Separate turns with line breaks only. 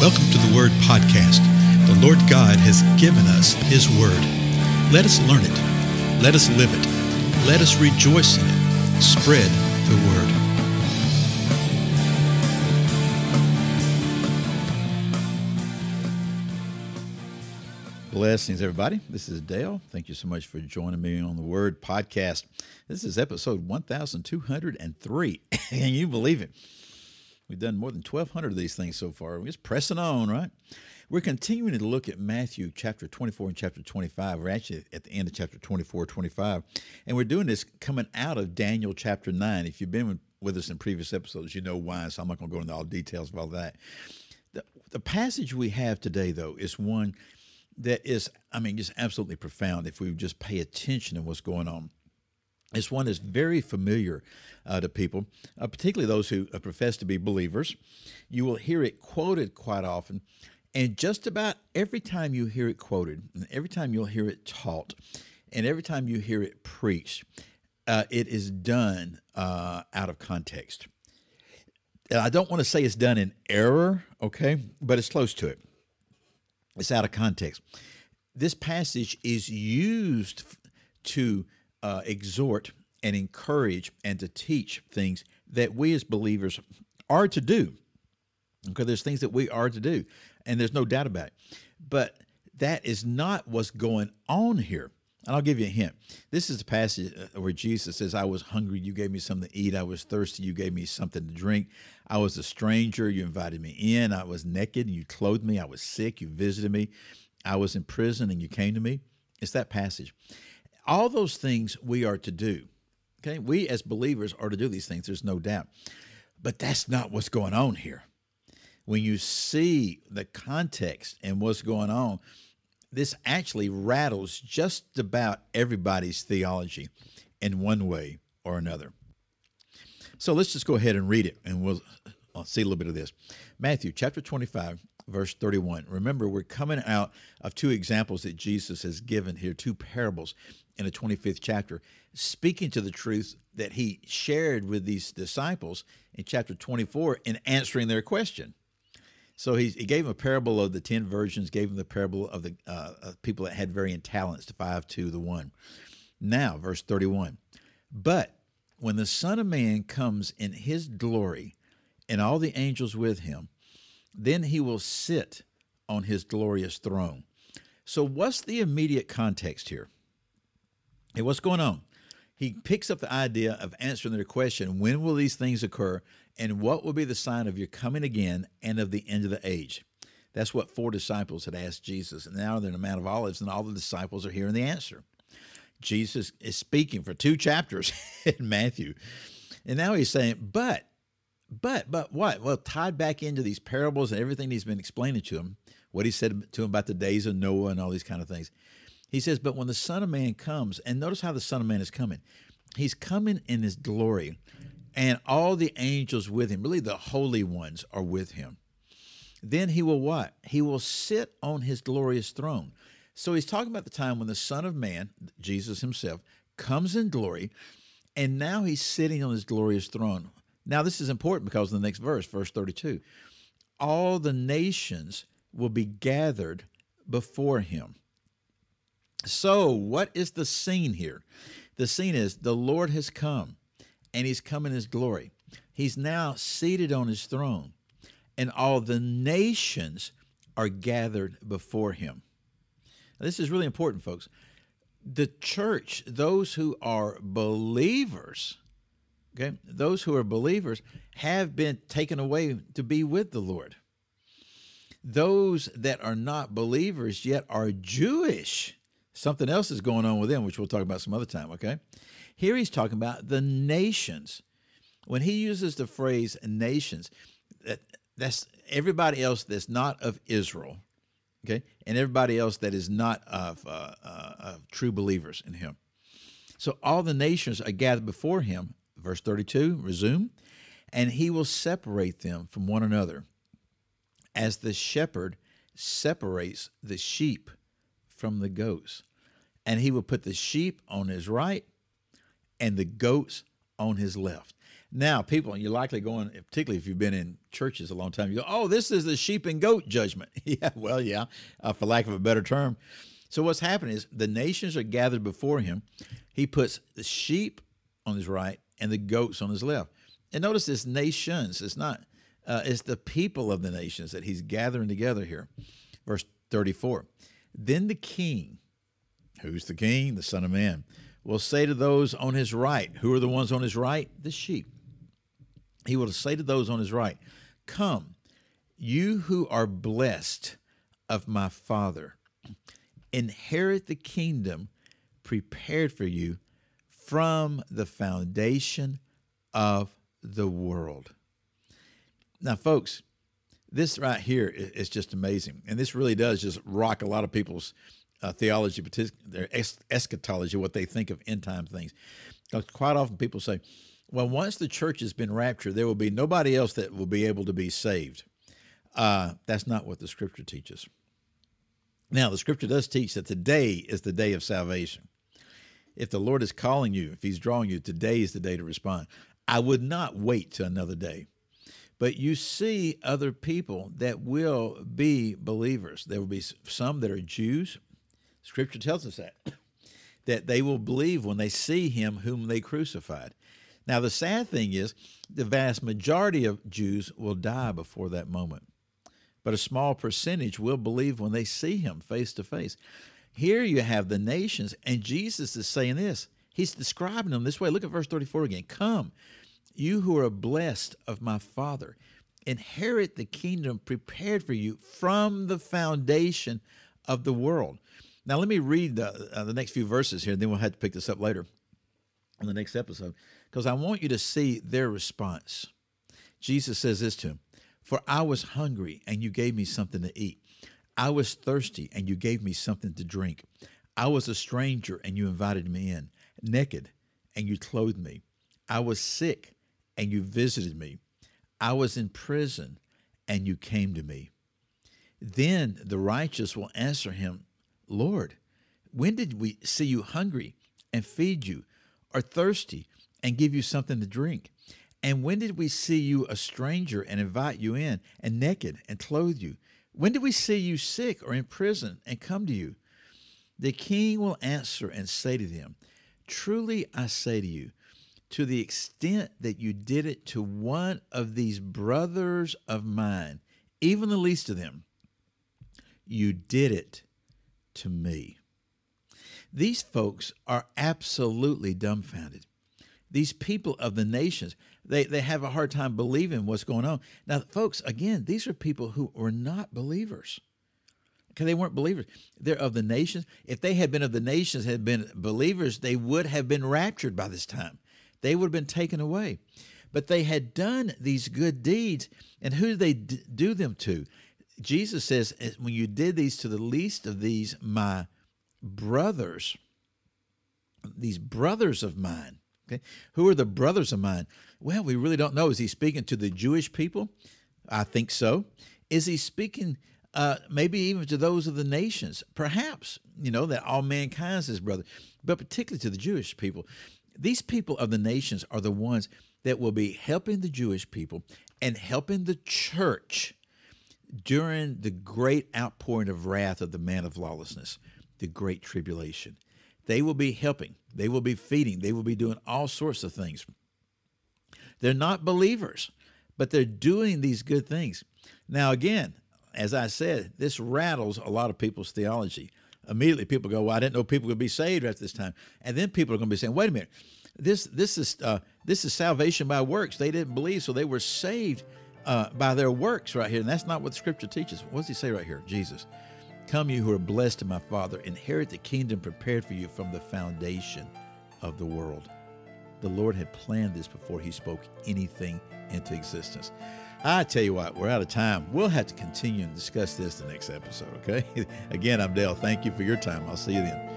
Welcome to the Word Podcast. The Lord God has given us His Word. Let us learn it. Let us live it. Let us rejoice in it. Spread the Word.
Blessings, everybody. This is Dale. Thank you so much for joining me on the Word Podcast. This is episode 1203. Can you believe it? We've done more than 1,200 of these things so far. We're just pressing on, right? We're continuing to look at Matthew chapter 24 and chapter 25. We're actually at the end of chapter 24, 25. And we're doing this coming out of Daniel chapter 9. If you've been with us in previous episodes, you know why, so I'm not going to go into all the details of all that. The, the passage we have today, though, is one that is, I mean, just absolutely profound if we just pay attention to what's going on. It's one that's very familiar uh, to people, uh, particularly those who uh, profess to be believers. You will hear it quoted quite often. And just about every time you hear it quoted, and every time you'll hear it taught, and every time you hear it preached, uh, it is done uh, out of context. And I don't want to say it's done in error, okay, but it's close to it. It's out of context. This passage is used to uh, exhort and encourage and to teach things that we as believers are to do. Okay, there's things that we are to do, and there's no doubt about it. But that is not what's going on here. And I'll give you a hint. This is a passage uh, where Jesus says, I was hungry, you gave me something to eat. I was thirsty, you gave me something to drink. I was a stranger, you invited me in. I was naked, and you clothed me. I was sick, you visited me. I was in prison, and you came to me. It's that passage. All those things we are to do. Okay, we as believers are to do these things, there's no doubt. But that's not what's going on here. When you see the context and what's going on, this actually rattles just about everybody's theology in one way or another. So let's just go ahead and read it and we'll see a little bit of this. Matthew chapter 25, verse 31. Remember, we're coming out of two examples that Jesus has given here, two parables in the 25th chapter, speaking to the truth that he shared with these disciples in chapter 24 in answering their question. So he, he gave them a parable of the 10 virgins, gave them the parable of the uh, of people that had varying talents, the five, two, the one. Now, verse 31. But when the Son of Man comes in his glory and all the angels with him, then he will sit on his glorious throne. So, what's the immediate context here? Hey, what's going on? He picks up the idea of answering their question when will these things occur, and what will be the sign of your coming again and of the end of the age? That's what four disciples had asked Jesus. And now they're in the Mount of Olives, and all the disciples are hearing the answer. Jesus is speaking for two chapters in Matthew. And now he's saying, but, but, but what? Well, tied back into these parables and everything he's been explaining to them, what he said to them about the days of Noah and all these kind of things. He says, But when the Son of Man comes, and notice how the Son of Man is coming. He's coming in his glory, and all the angels with him, really the holy ones, are with him. Then he will what? He will sit on his glorious throne. So he's talking about the time when the Son of Man, Jesus himself, comes in glory, and now he's sitting on his glorious throne. Now, this is important because of the next verse, verse 32. All the nations will be gathered before him. So, what is the scene here? The scene is the Lord has come and he's come in his glory. He's now seated on his throne, and all the nations are gathered before him. Now, this is really important, folks. The church, those who are believers, okay, those who are believers have been taken away to be with the Lord. Those that are not believers yet are Jewish Something else is going on with them, which we'll talk about some other time, okay? Here he's talking about the nations. When he uses the phrase nations, that, that's everybody else that's not of Israel, okay? And everybody else that is not of, uh, uh, of true believers in him. So all the nations are gathered before him, verse 32, resume, and he will separate them from one another as the shepherd separates the sheep from the goats. And he will put the sheep on his right and the goats on his left. Now, people, you're likely going, particularly if you've been in churches a long time, you go, oh, this is the sheep and goat judgment. yeah, well, yeah, uh, for lack of a better term. So what's happening is the nations are gathered before him. He puts the sheep on his right and the goats on his left. And notice it's nations. It's not, uh, it's the people of the nations that he's gathering together here. Verse 34. Then the king, who's the king? The Son of Man, will say to those on his right, who are the ones on his right? The sheep. He will say to those on his right, Come, you who are blessed of my Father, inherit the kingdom prepared for you from the foundation of the world. Now, folks, this right here is just amazing. And this really does just rock a lot of people's uh, theology, their eschatology, what they think of end time things. Because quite often people say, well, once the church has been raptured, there will be nobody else that will be able to be saved. Uh, that's not what the scripture teaches. Now, the scripture does teach that today is the day of salvation. If the Lord is calling you, if He's drawing you, today is the day to respond. I would not wait to another day. But you see other people that will be believers. There will be some that are Jews. Scripture tells us that. That they will believe when they see him whom they crucified. Now, the sad thing is, the vast majority of Jews will die before that moment, but a small percentage will believe when they see him face to face. Here you have the nations, and Jesus is saying this. He's describing them this way. Look at verse 34 again. Come, you who are blessed of my Father, inherit the kingdom prepared for you from the foundation of the world. Now, let me read the, uh, the next few verses here, and then we'll have to pick this up later in the next episode, because I want you to see their response. Jesus says this to him For I was hungry, and you gave me something to eat. I was thirsty, and you gave me something to drink. I was a stranger, and you invited me in, naked, and you clothed me. I was sick, and you visited me. I was in prison, and you came to me. Then the righteous will answer him, Lord, when did we see you hungry and feed you, or thirsty and give you something to drink? And when did we see you a stranger and invite you in, and naked and clothe you? When did we see you sick or in prison and come to you? The king will answer and say to them, Truly I say to you, to the extent that you did it to one of these brothers of mine, even the least of them, you did it to me. These folks are absolutely dumbfounded. These people of the nations, they, they have a hard time believing what's going on. Now, folks, again, these are people who were not believers. Because they weren't believers. They're of the nations. If they had been of the nations, had been believers, they would have been raptured by this time they would have been taken away. But they had done these good deeds, and who did they do them to? Jesus says, When you did these to the least of these, my brothers, these brothers of mine. Okay? Who are the brothers of mine? Well, we really don't know. Is he speaking to the Jewish people? I think so. Is he speaking uh, maybe even to those of the nations? Perhaps, you know, that all mankind is his brother, but particularly to the Jewish people. These people of the nations are the ones that will be helping the Jewish people and helping the church during the great outpouring of wrath of the man of lawlessness, the great tribulation. They will be helping, they will be feeding, they will be doing all sorts of things. They're not believers, but they're doing these good things. Now, again, as I said, this rattles a lot of people's theology immediately people go, "Well, I didn't know people could be saved at this time," and then people are going to be saying, "Wait a minute, this this is uh, this is salvation by works. They didn't believe, so they were saved uh, by their works right here, and that's not what the Scripture teaches. What does He say right here? Jesus, come, you who are blessed of my Father, inherit the kingdom prepared for you from the foundation of the world. The Lord had planned this before He spoke anything into existence. I tell you what, we're out of time. We'll have to continue and discuss this the next episode, okay? Again, I'm Dale. Thank you for your time. I'll see you then.